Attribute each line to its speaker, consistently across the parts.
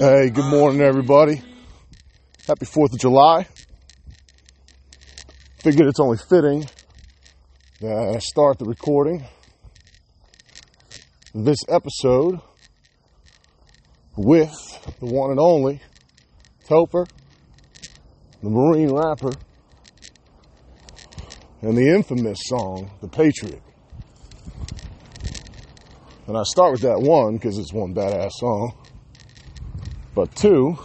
Speaker 1: Hey, good morning, everybody. Happy 4th of July. Figured it's only fitting I start the recording this episode with the one and only Topher, the Marine rapper, and the infamous song, The Patriot. And I start with that one because it's one badass song. But two,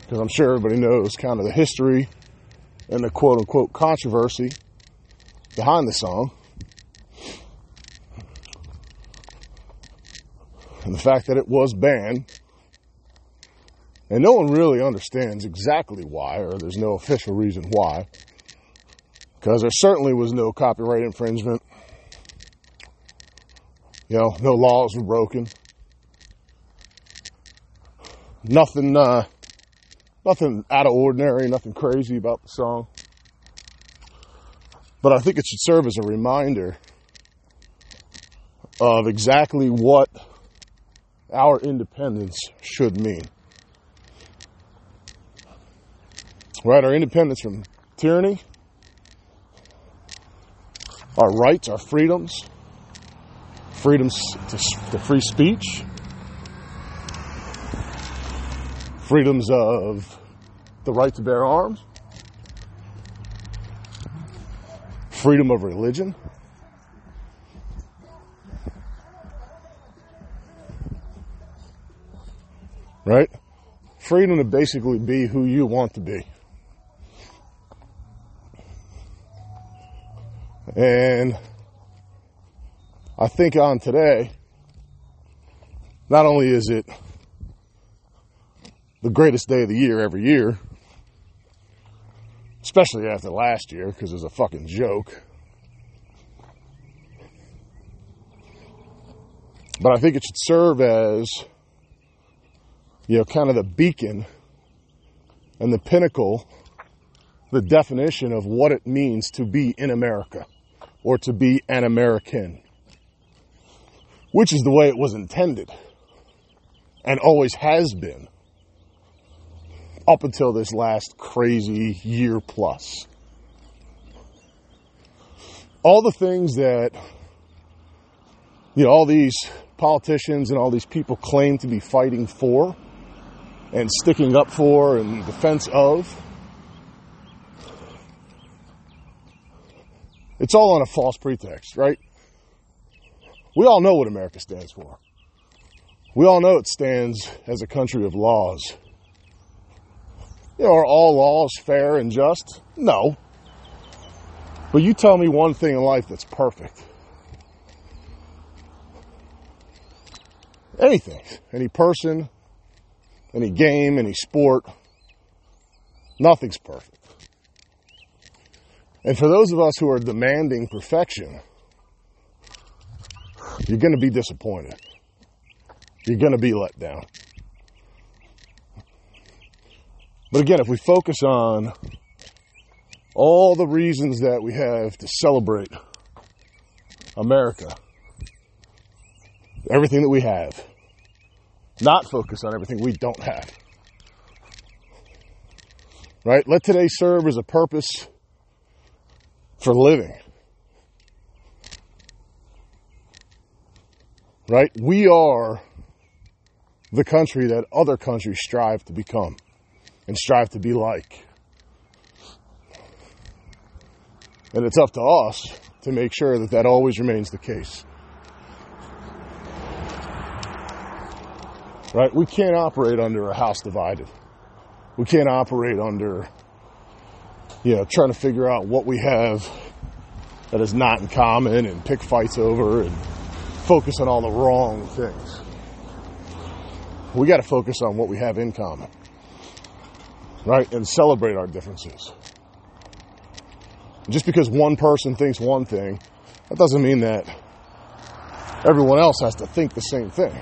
Speaker 1: because I'm sure everybody knows kind of the history and the quote unquote controversy behind the song. And the fact that it was banned. And no one really understands exactly why, or there's no official reason why. Because there certainly was no copyright infringement. You know, no laws were broken. Nothing, uh, nothing out of ordinary, nothing crazy about the song. But I think it should serve as a reminder of exactly what our independence should mean. Right? Our independence from tyranny, our rights, our freedoms, freedoms to, to free speech, freedoms of the right to bear arms, freedom of religion. Right? Freedom to basically be who you want to be. And I think on today, not only is it the greatest day of the year every year, especially after last year because it was a fucking joke. But I think it should serve as, you know, kind of the beacon and the pinnacle, the definition of what it means to be in America or to be an American, which is the way it was intended and always has been up until this last crazy year plus. All the things that, you know, all these politicians and all these people claim to be fighting for and sticking up for and defense of, it's all on a false pretext, right? We all know what America stands for. We all know it stands as a country of laws you know, are all laws fair and just? No. But you tell me one thing in life that's perfect. Anything, any person, any game, any sport, nothing's perfect. And for those of us who are demanding perfection, you're going to be disappointed. You're going to be let down. But again, if we focus on all the reasons that we have to celebrate America, everything that we have, not focus on everything we don't have. Right? Let today serve as a purpose for living. Right? We are the country that other countries strive to become and strive to be like. And it's up to us to make sure that that always remains the case. Right? We can't operate under a house divided. We can't operate under, you know, trying to figure out what we have that is not in common and pick fights over and focus on all the wrong things. We got to focus on what we have in common right? And celebrate our differences. Just because one person thinks one thing, that doesn't mean that everyone else has to think the same thing.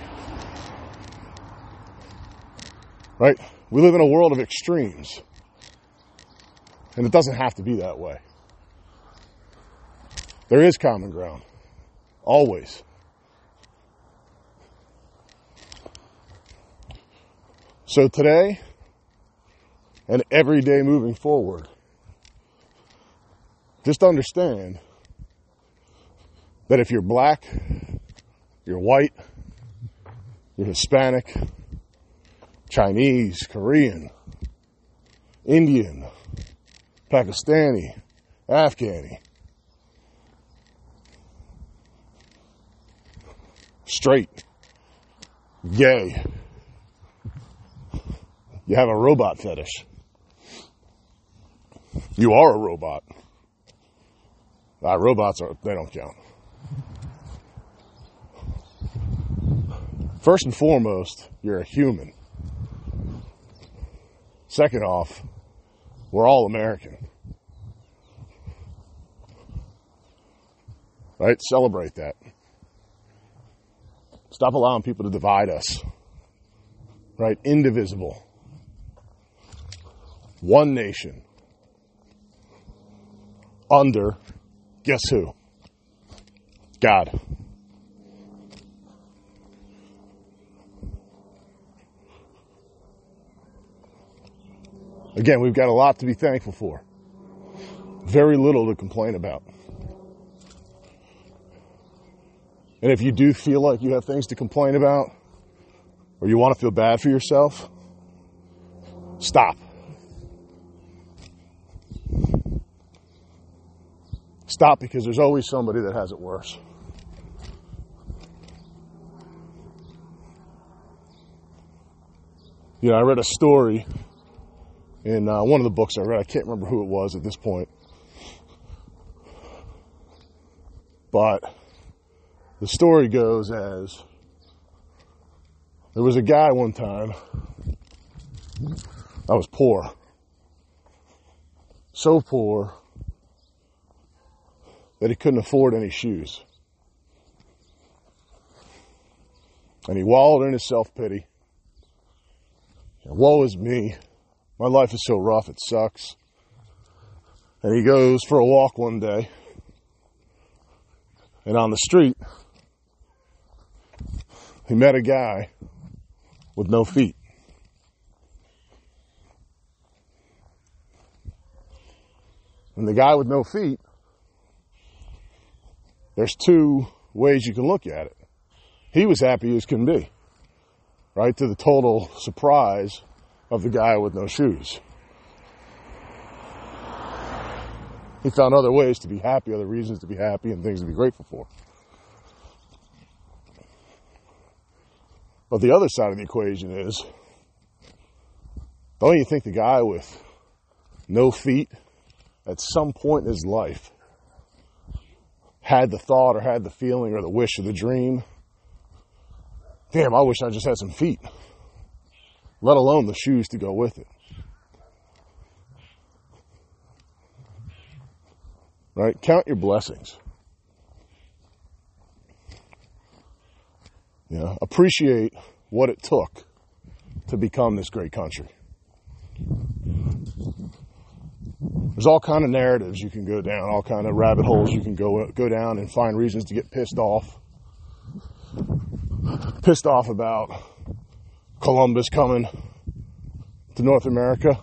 Speaker 1: Right? We live in a world of extremes. And it doesn't have to be that way. There is common ground. Always. So today and every day moving forward, just understand that if you're black, you're white, you're Hispanic, Chinese, Korean, Indian, Pakistani, Afghani, straight, gay, you have a robot fetish. You are a robot. Robots are, they don't count. First and foremost, you're a human. Second off, we're all American. Right? Celebrate that. Stop allowing people to divide us. Right? Indivisible. One nation. Under, guess who? God. Again, we've got a lot to be thankful for. Very little to complain about. And if you do feel like you have things to complain about, or you want to feel bad for yourself, stop. Stop because there's always somebody that has it worse. You know, I read a story in uh, one of the books I read. I can't remember who it was at this point. But the story goes as there was a guy one time that was poor. So poor that he couldn't afford any shoes. And he wallowed in his self pity. Woe is me. My life is so rough, it sucks. And he goes for a walk one day. And on the street, he met a guy with no feet. And the guy with no feet, there's two ways you can look at it. He was happy as can be, right? To the total surprise of the guy with no shoes. He found other ways to be happy, other reasons to be happy, and things to be grateful for. But the other side of the equation is don't you think the guy with no feet at some point in his life had the thought or had the feeling or the wish or the dream? Damn, I wish I just had some feet, let alone the shoes to go with it. Right? Count your blessings. Know, appreciate what it took to become this great country. There's all kind of narratives you can go down, all kind of rabbit holes you can go go down and find reasons to get pissed off. Pissed off about Columbus coming to North America.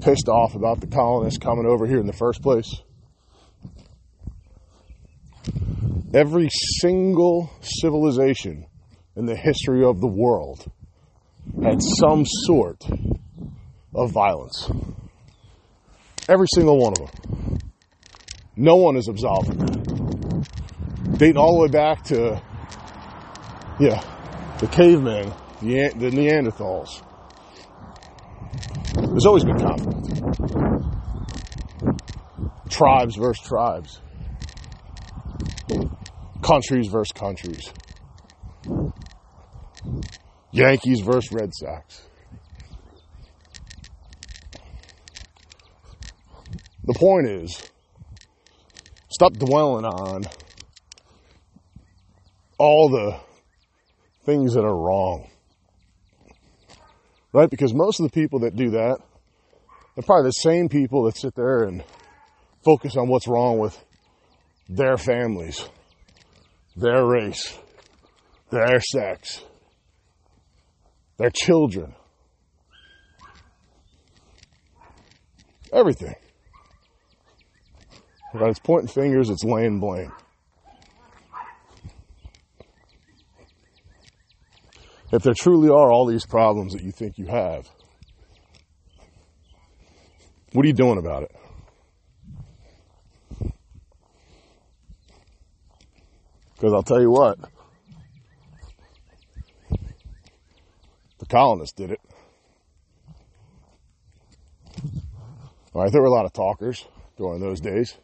Speaker 1: Pissed off about the colonists coming over here in the first place. Every single civilization in the history of the world had some sort of violence. Every single one of them. No one is absolved. Dating all the way back to, yeah, the cavemen, the, the Neanderthals. There's always been conflict. Tribes versus tribes. Countries versus countries. Yankees versus Red Sox. The point is stop dwelling on all the things that are wrong. Right? Because most of the people that do that, they're probably the same people that sit there and focus on what's wrong with their families, their race, their sex, their children, everything. Right? It's pointing fingers, it's laying blame. If there truly are all these problems that you think you have, what are you doing about it? Because I'll tell you what, the colonists did it. All right, there were a lot of talkers during those days.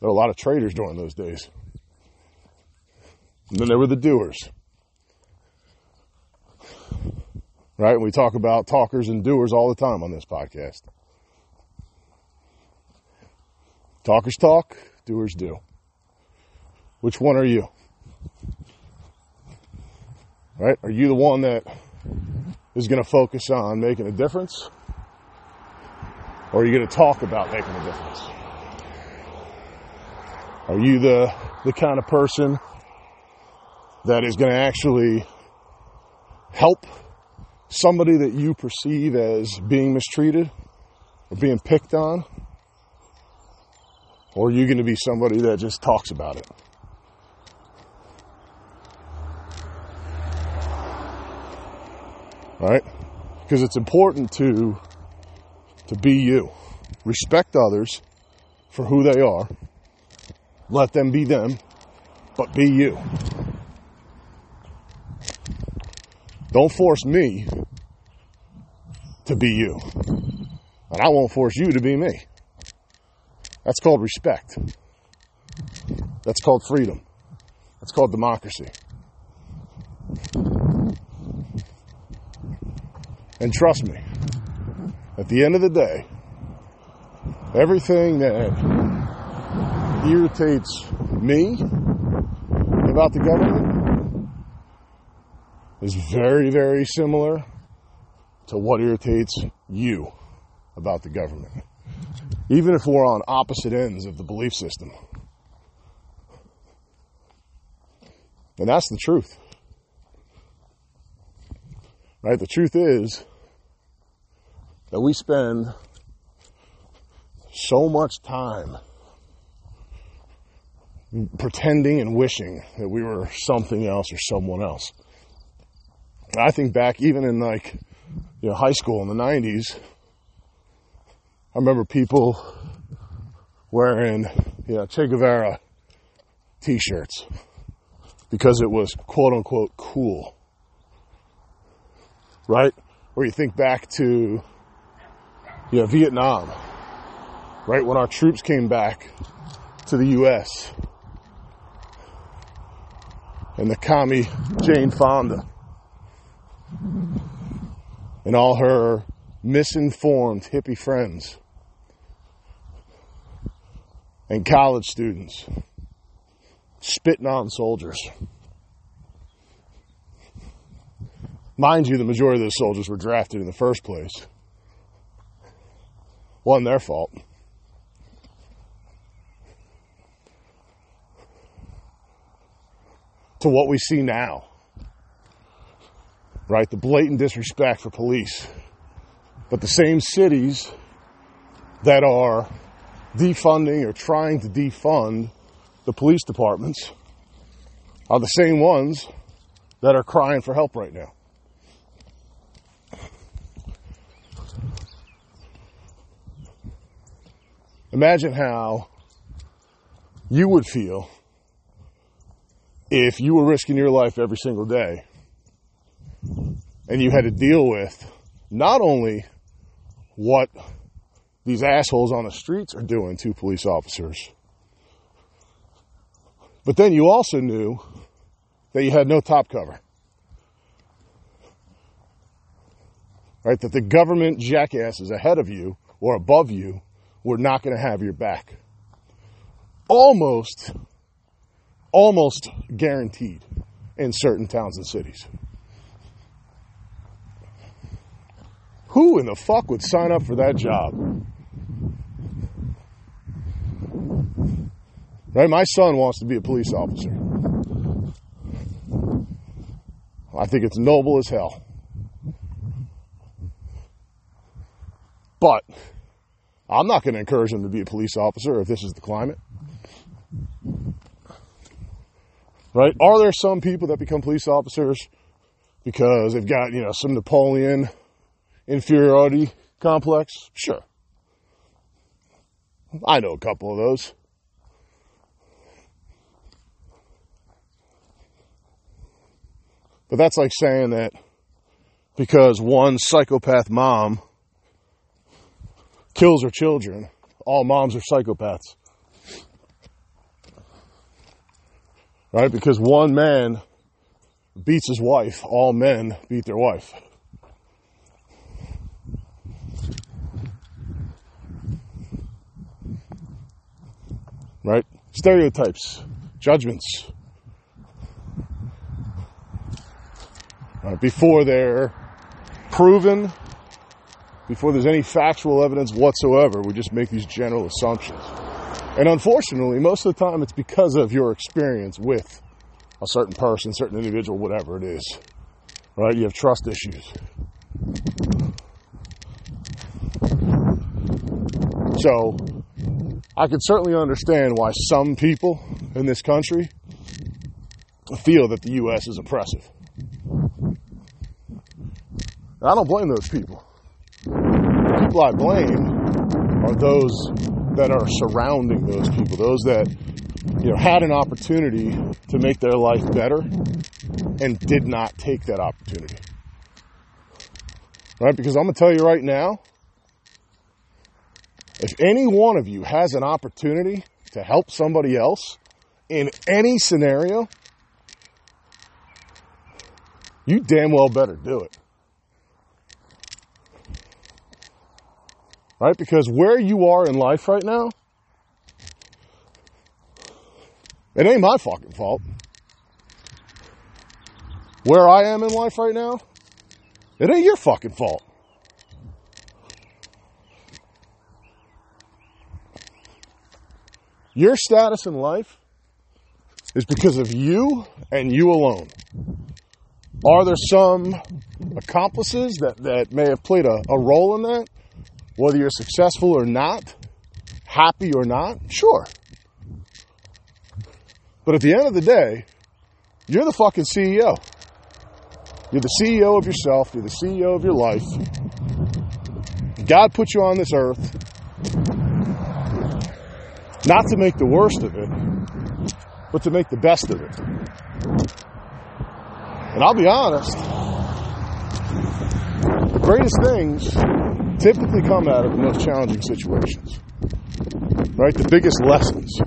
Speaker 1: There were a lot of traitors during those days. And then there were the doers. Right? We talk about talkers and doers all the time on this podcast. Talkers talk, doers do. Which one are you? Right? Are you the one that is going to focus on making a difference? Or are you going to talk about making a difference? Are you the, the kind of person that is going to actually help somebody that you perceive as being mistreated or being picked on? Or are you going to be somebody that just talks about it? Right? Because it's important to to be you. Respect others for who they are. Let them be them, but be you. Don't force me to be you. And I won't force you to be me. That's called respect. That's called freedom. That's called democracy. And trust me, at the end of the day, everything that irritates me about the government is very, very similar to what irritates you about the government. Even if we're on opposite ends of the belief system. And that's the truth. Right? The truth is that we spend so much time pretending and wishing that we were something else or someone else. I think back even in like, you know, high school in the 90s, I remember people wearing, you know, Che Guevara t-shirts because it was quote unquote cool. Right? Or you think back to, you know, Vietnam, right? When our troops came back to the U.S. and the commie Jane Fonda and all her misinformed hippie friends and college students spitting on soldiers. Mind you, the majority of those soldiers were drafted in the first place. Wasn't their fault. To what we see now. Right? The blatant disrespect for police. But the same cities that are defunding or trying to defund the police departments are the same ones that are crying for help right now. Imagine how you would feel if you were risking your life every single day and you had to deal with not only what these assholes on the streets are doing to police officers, but then you also knew that you had no top cover. Right? That the government jackasses ahead of you or above you, we're not going to have your back. Almost, almost guaranteed in certain towns and cities. Who in the fuck would sign up for that job? Right? My son wants to be a police officer. I think it's noble as hell. But I'm not going to encourage him to be a police officer if this is the climate. Right? Are there some people that become police officers because they've got, you know, some Napoleon inferiority complex? Sure. I know a couple of those. But that's like saying that because one psychopath mom kills her children, all moms are psychopaths. Right? Because one man beats his wife, all men beat their wife. Right? Stereotypes, judgments. Right? Before they're proven, before there's any factual evidence whatsoever, we just make these general assumptions. And unfortunately, most of the time it's because of your experience with a certain person, certain individual, whatever it is. Right? You have trust issues. So, I can certainly understand why some people in this country feel that the U.S. is oppressive. I don't blame those people. The people I blame are those that are surrounding those people, those that you know had an opportunity to make their life better and did not take that opportunity. Right? Because I'm going to tell you right now, if any one of you has an opportunity to help somebody else in any scenario, you damn well better do it. Right? Because where you are in life right now, it ain't my fucking fault. Where I am in life right now, it ain't your fucking fault. Your status in life is because of you and you alone. Are there some accomplices that, that may have played a, a role in that? Whether you're successful or not, happy or not, sure. But at the end of the day, you're the fucking CEO. You're the CEO of yourself, you're the CEO of your life. God put you on this earth not to make the worst of it, but to make the best of it. And I'll be honest, the greatest things typically come out of the most challenging situations. Right? The biggest lessons.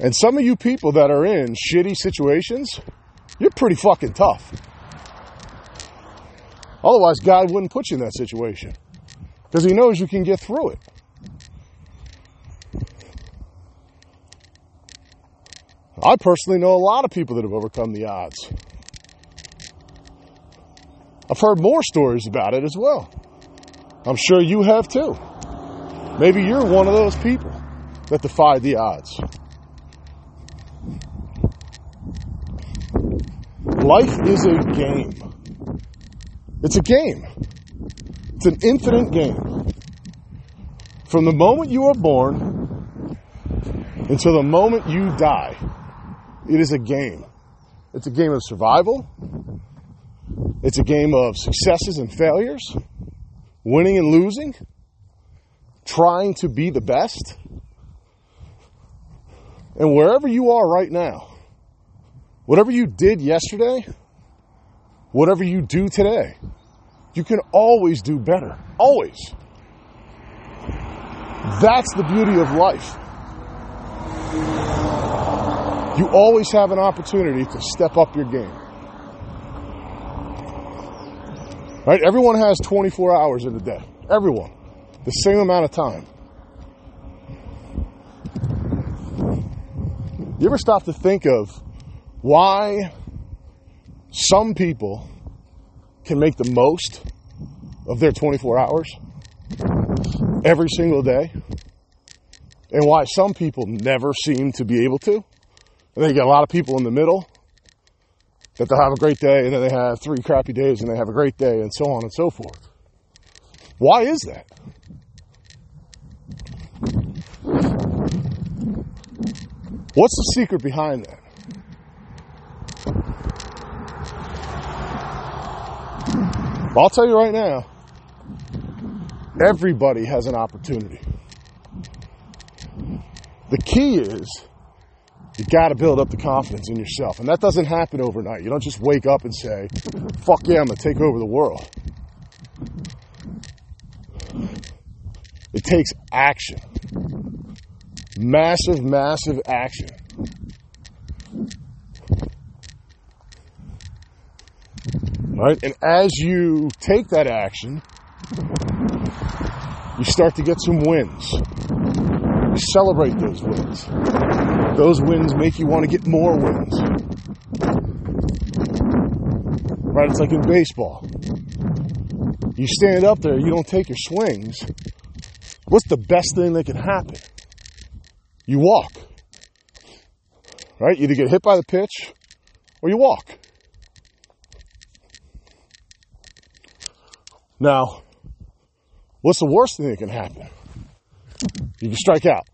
Speaker 1: And some of you people that are in shitty situations, you're pretty fucking tough. Otherwise, God wouldn't put you in that situation because He knows you can get through it. I personally know a lot of people that have overcome the odds. I've heard more stories about it as well. I'm sure you have too. Maybe you're one of those people that defy the odds. Life is a game. It's a game. It's an infinite game. From the moment you are born until the moment you die, it is a game. It's a game of survival. It's a game of successes and failures, winning and losing, trying to be the best. And wherever you are right now, whatever you did yesterday, whatever you do today, you can always do better. Always. That's the beauty of life. You always have an opportunity to step up your game. Right? Everyone has 24 hours in a day. Everyone. The same amount of time. You ever stop to think of why some people can make the most of their 24 hours every single day and why some people never seem to be able to? And then you get a lot of people in the middle that they'll have a great day and then they have three crappy days and they have a great day and so on and so forth. Why is that? What's the secret behind that? I'll tell you right now, everybody has an opportunity. The key is you got to build up the confidence in yourself. And that doesn't happen overnight. You don't just wake up and say, fuck yeah, I'm going to take over the world. It takes action. Massive, massive action. Right? And as you take that action, you start to get some wins. You celebrate those wins. Those wins make you want to get more wins. Right? It's like in baseball. You stand up there, you don't take your swings. What's the best thing that can happen? You walk. Right? You either get hit by the pitch or you walk. Now, what's the worst thing that can happen? You can strike out.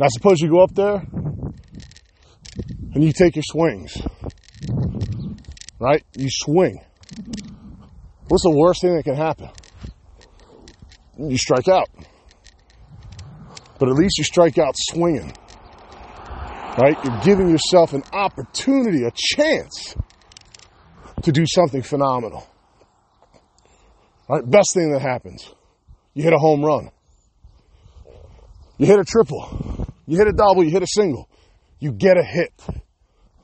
Speaker 1: Now, suppose you go up there and you take your swings. Right? You swing. What's the worst thing that can happen? You strike out. But at least you strike out swinging. Right? You're giving yourself an opportunity, a chance to do something phenomenal. Right? Best thing that happens. You hit a home run. You hit a triple. You hit a double. You hit a single. You get a hit.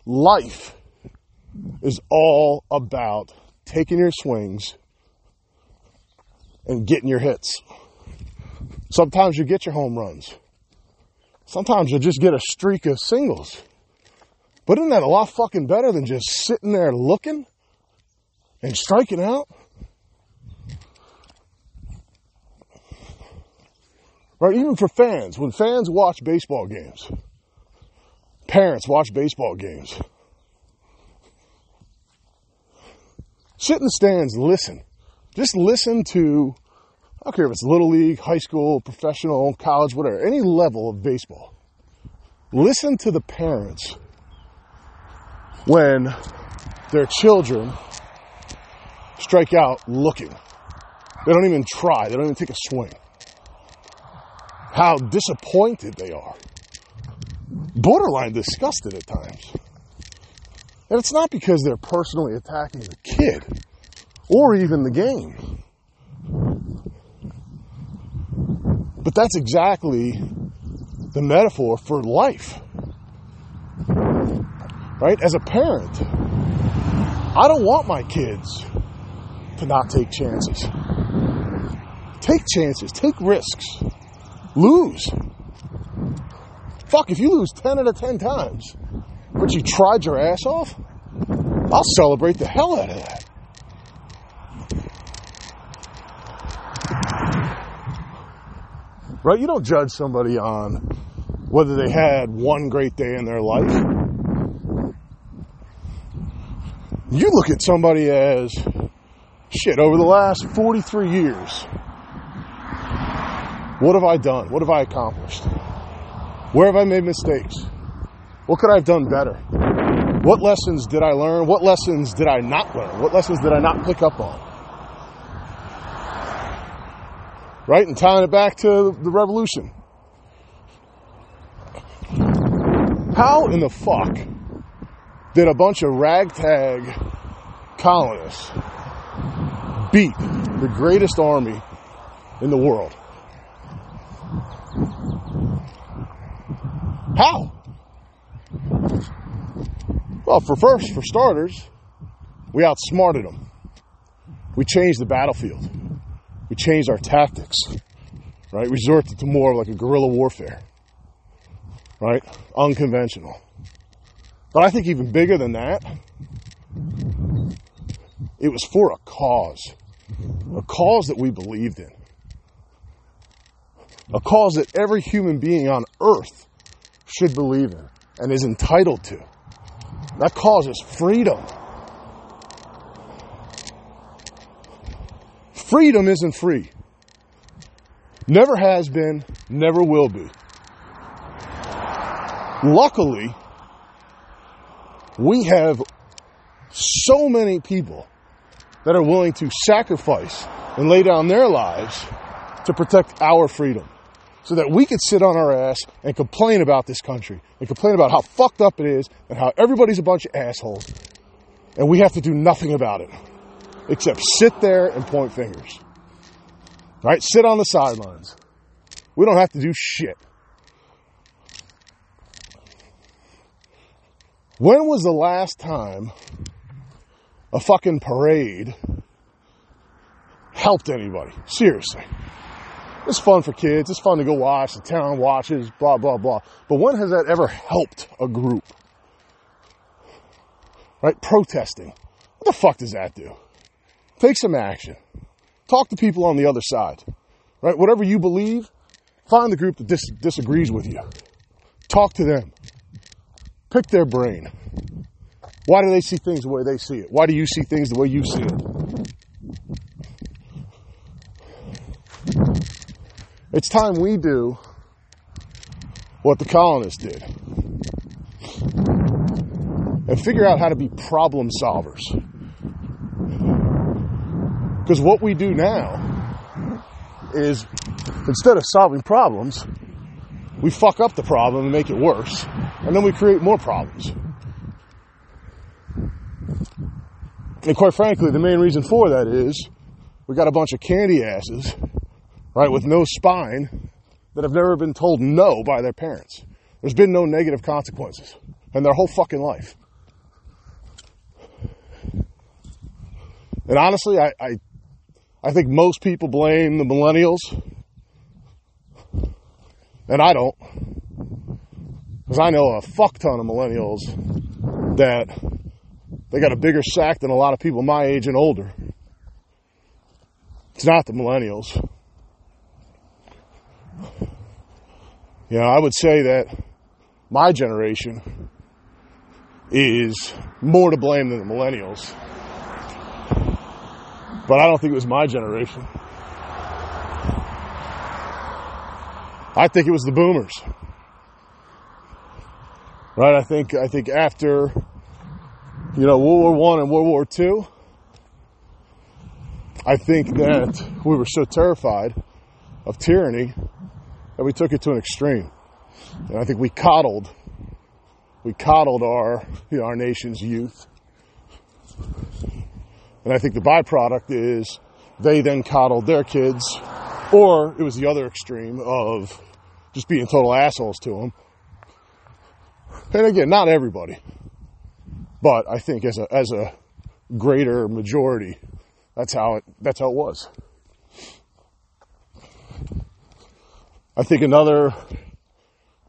Speaker 1: Life is all about taking your swings and getting your hits. Sometimes you get your home runs. Sometimes you just get a streak of singles. But isn't that a lot fucking better than just sitting there looking and striking out? Right? Even for fans, when fans watch baseball games, parents watch baseball games, sit in the stands, listen. Just listen to, I don't care if it's little league, high school, professional, college, whatever, any level of baseball. Listen to the parents when their children strike out looking. They don't even try, they don't even take a swing. How disappointed they are. Borderline disgusted at times. And it's not because they're personally attacking the kid or even the game. But that's exactly the metaphor for life. Right? As a parent, I don't want my kids to not take chances. Take chances, take risks, lose. Fuck, if you lose 10 out of 10 times, but you tried your ass off, I'll celebrate the hell out of that. Right? You don't judge somebody on whether they had one great day in their life. You look at somebody as shit over the last 43 years. What have I done? What have I accomplished? Where have I made mistakes? What could I have done better? What lessons did I learn? What lessons did I not learn? What lessons did I not pick up on? Right? And tying it back to the revolution. How in the fuck did a bunch of ragtag colonists beat the greatest army in the world? How? Well, for first, for starters, We outsmarted them. We changed the battlefield. We changed our tactics, right? Resorted to more of like a guerrilla warfare, right? Unconventional. But I think even bigger than that, it was for a cause, a cause that we believed in, a cause that every human being on earth should believe in and is entitled to. That cause is freedom. Freedom isn't free. Never has been, never will be. Luckily, we have so many people that are willing to sacrifice and lay down their lives to protect our freedom so that we could sit on our ass and complain about this country and complain about how fucked up it is and how everybody's a bunch of assholes and we have to do nothing about it except sit there and point fingers. Right? Sit on the sidelines. We don't have to do shit. When was the last time a fucking parade helped anybody? Seriously. It's fun for kids. It's fun to go watch. The town watches, blah, blah, blah. But when has that ever helped a group? Right? Protesting. What the fuck does that do? Take some action. Talk to people on the other side. Right? Whatever you believe, find the group that dis- disagrees with you. Talk to them. Pick their brain. Why do they see things the way they see it? Why do you see things the way you see it? It's time we do what the colonists did and figure out how to be problem solvers. Because what we do now is instead of solving problems, we fuck up the problem and make it worse, and then we create more problems. And quite frankly, the main reason for that is we got a bunch of candy asses, right, with no spine that have never been told no by their parents. There's been no negative consequences in their whole fucking life. And honestly, I, I, I think most people blame the millennials, and I don't. Because I know a fuck ton of millennials that they got a bigger sack than a lot of people my age and older. It's not the millennials. You know, I would say that my generation is more to blame than the millennials. But I don't think it was my generation. I think it was the boomers. Right? I think I think after you know World War One and World War Two, I think that we were so terrified of tyranny that we took it to an extreme. And I think we coddled we coddled our you know, our nation's youth. And I think the byproduct is they then coddled their kids, or it was the other extreme of just being total assholes to them. And again, not everybody, but I think as a as a greater majority, that's how it that's how it was. I think another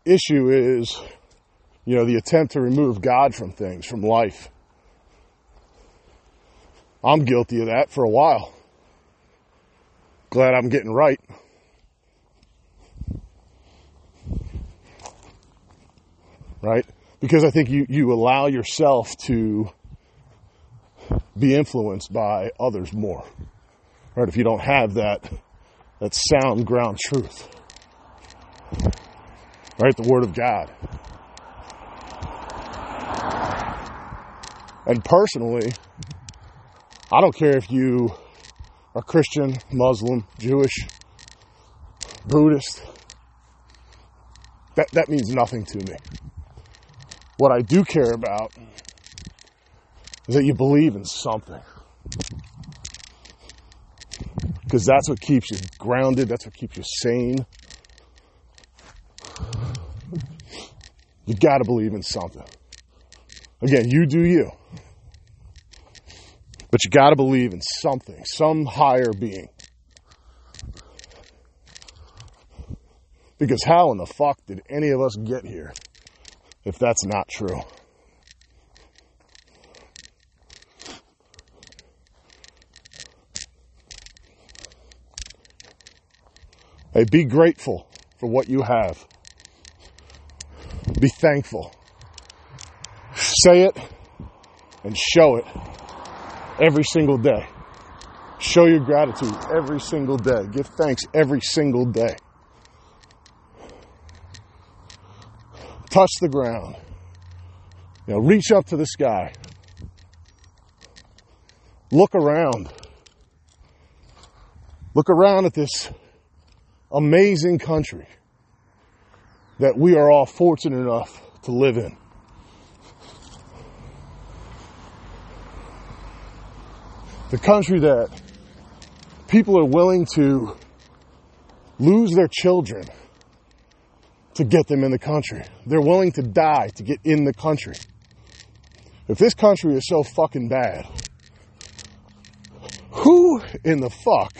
Speaker 1: issue is, you know, the attempt to remove God from things, from life. I'm guilty of that for a while. Glad I'm getting right. Right? Because I think you, you allow yourself to be influenced by others more. Right? If you don't have that, that sound ground truth. Right? The Word of God. And personally, I don't care if you are Christian, Muslim, Jewish, Buddhist. That, that means nothing to me. What I do care about is that you believe in something. Because that's what keeps you grounded, that's what keeps you sane. You gotta believe in something. Again, you do you. But you got to believe in something, some higher being. Because how in the fuck did any of us get here if that's not true? Hey, be grateful for what you have. Be thankful. Say it and show it every single day. Show your gratitude every single day. Give thanks every single day. Touch the ground. You know, reach up to the sky. Look around. Look around at this amazing country that we are all fortunate enough to live in. The country that people are willing to lose their children to get them in the country. They're willing to die to get in the country. If this country is so fucking bad, who in the fuck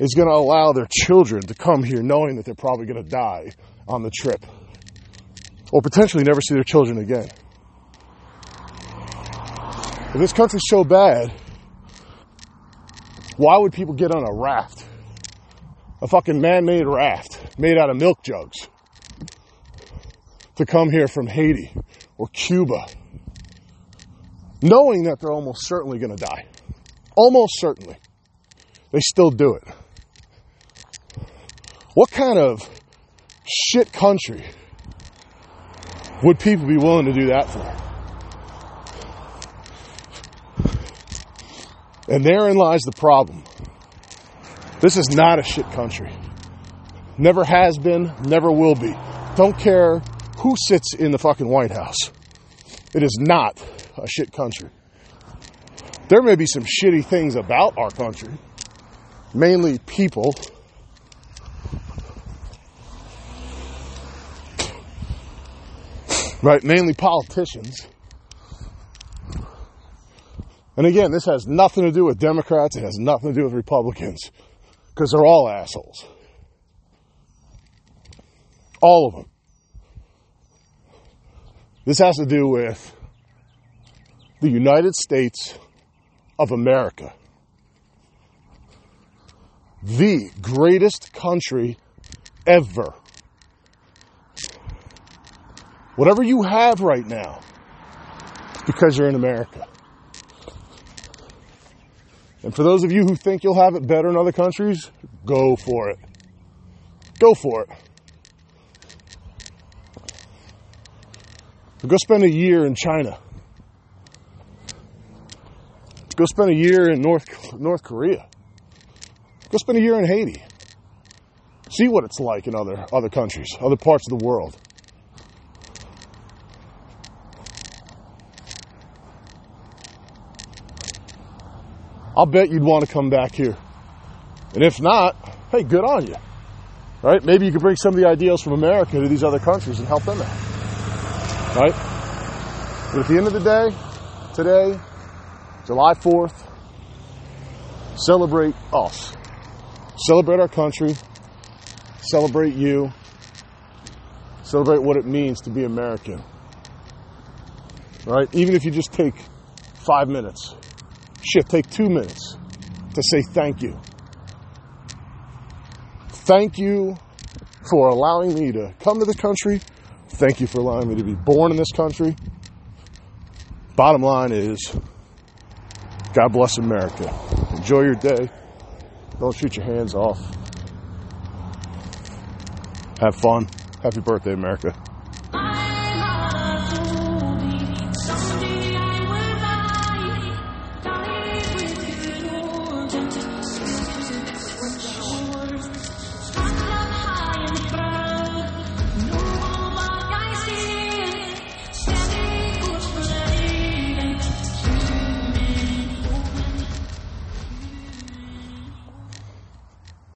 Speaker 1: is going to allow their children to come here knowing that they're probably going to die on the trip or potentially never see their children again. If this country's so bad, why would people get on a raft? A fucking man made raft made out of milk jugs to come here from Haiti or Cuba, knowing that they're almost certainly to die. Almost certainly. They still do it. What kind of shit country would people be willing to do that for? And therein lies the problem. This is not a shit country. Never has been, never will be. Don't care who sits in the fucking White House. It is not a shit country. There may be some shitty things about our country, mainly people. Right, mainly politicians. And again, this has nothing to do with Democrats, it has nothing to do with Republicans, because they're all assholes. All of them. This has to do with the United States of America. The greatest country ever. Whatever you have right now, because you're in America. And for those of you who think you'll have it better in other countries, go for it. Go for it. Go spend a year in China. Go spend a year in North North Korea. Go spend a year in Haiti. See what it's like in other other countries, other parts of the world. I'll bet you'd want to come back here. And if not, hey, good on you. Right? Maybe you could bring some of the ideals from America to these other countries and help them out. Right? But at the end of the day, today, July 4th, celebrate us. Celebrate our country. Celebrate you. Celebrate what it means to be American. Right? Even if you just take five minutes Shit, take two minutes to say thank you. Thank you for allowing me to come to the country. Thank you for allowing me to be born in this country. Bottom line is, God bless America. Enjoy your day. Don't shoot your hands off. Have fun. Happy birthday, America.